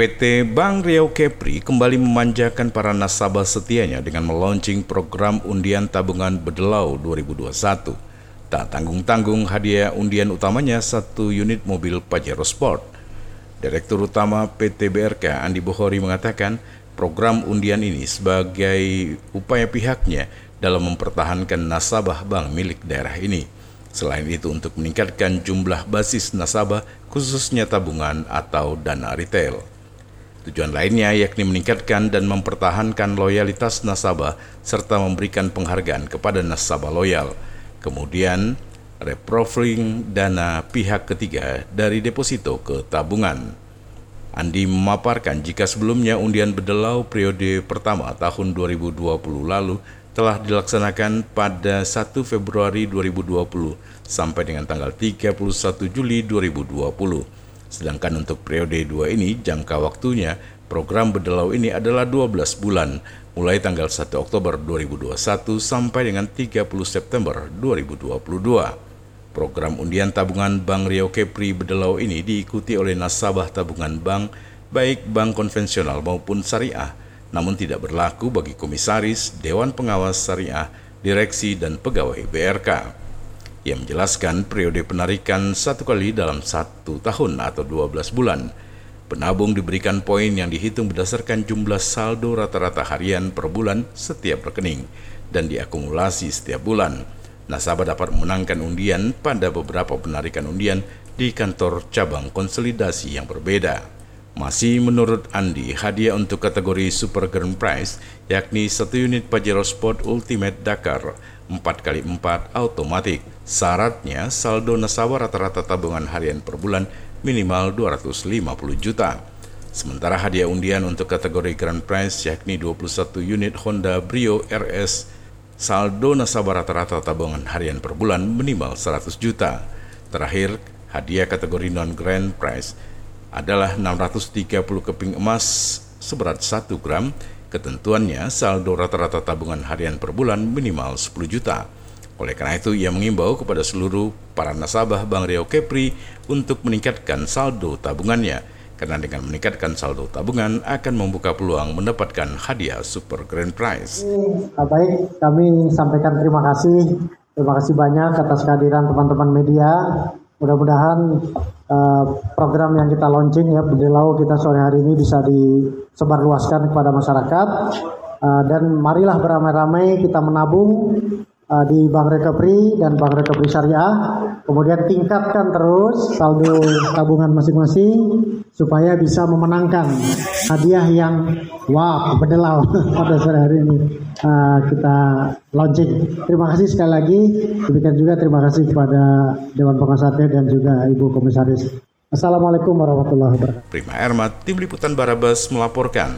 PT Bank Riau Kepri kembali memanjakan para nasabah setianya dengan meluncing program undian tabungan Bedelau 2021. Tak tanggung-tanggung hadiah undian utamanya satu unit mobil Pajero Sport. Direktur Utama PT BRK Andi Bohori mengatakan program undian ini sebagai upaya pihaknya dalam mempertahankan nasabah bank milik daerah ini. Selain itu untuk meningkatkan jumlah basis nasabah khususnya tabungan atau dana retail. Tujuan lainnya yakni meningkatkan dan mempertahankan loyalitas nasabah serta memberikan penghargaan kepada nasabah loyal. Kemudian, reprofiling dana pihak ketiga dari deposito ke tabungan. Andi memaparkan jika sebelumnya undian bedelau periode pertama tahun 2020 lalu telah dilaksanakan pada 1 Februari 2020 sampai dengan tanggal 31 Juli 2020. Sedangkan untuk periode 2 ini jangka waktunya program bedelau ini adalah 12 bulan mulai tanggal 1 Oktober 2021 sampai dengan 30 September 2022. Program undian tabungan Bank Riau Kepri Bedelau ini diikuti oleh nasabah tabungan bank baik bank konvensional maupun syariah, namun tidak berlaku bagi komisaris, dewan pengawas syariah, direksi, dan pegawai BRK. Ia menjelaskan periode penarikan satu kali dalam satu tahun atau 12 bulan. Penabung diberikan poin yang dihitung berdasarkan jumlah saldo rata-rata harian per bulan setiap rekening dan diakumulasi setiap bulan. Nasabah dapat memenangkan undian pada beberapa penarikan undian di kantor cabang konsolidasi yang berbeda. Masih menurut Andi, hadiah untuk kategori Super Grand Prize yakni satu unit Pajero Sport Ultimate Dakar 4x4 automatik. Syaratnya saldo nasabah rata-rata tabungan harian per bulan minimal 250 juta. Sementara hadiah undian untuk kategori Grand Prize yakni 21 unit Honda Brio RS saldo nasabah rata-rata tabungan harian per bulan minimal 100 juta. Terakhir, hadiah kategori non-Grand Prize adalah 630 keping emas seberat 1 gram Ketentuannya, saldo rata-rata tabungan harian per bulan minimal 10 juta. Oleh karena itu, ia mengimbau kepada seluruh para nasabah Bank Riau Kepri untuk meningkatkan saldo tabungannya, karena dengan meningkatkan saldo tabungan akan membuka peluang mendapatkan hadiah Super Grand Prize. Baik, kami sampaikan terima kasih. Terima kasih banyak atas kehadiran teman-teman media. Mudah-mudahan uh, program yang kita launching ya Bedelau kita sore hari ini bisa disebarluaskan kepada masyarakat uh, dan marilah beramai-ramai kita menabung uh, di Bank Recovery dan Bank Recovery Syariah. Kemudian tingkatkan terus saldo tabungan masing-masing supaya bisa memenangkan hadiah yang wow bedelau pada sore hari ini uh, kita launching. Terima kasih sekali lagi. Demikian juga terima kasih kepada Dewan Pengasasnya dan juga Ibu Komisaris. Assalamualaikum warahmatullahi wabarakatuh. Prima Ermat, Tim Liputan Barabas melaporkan.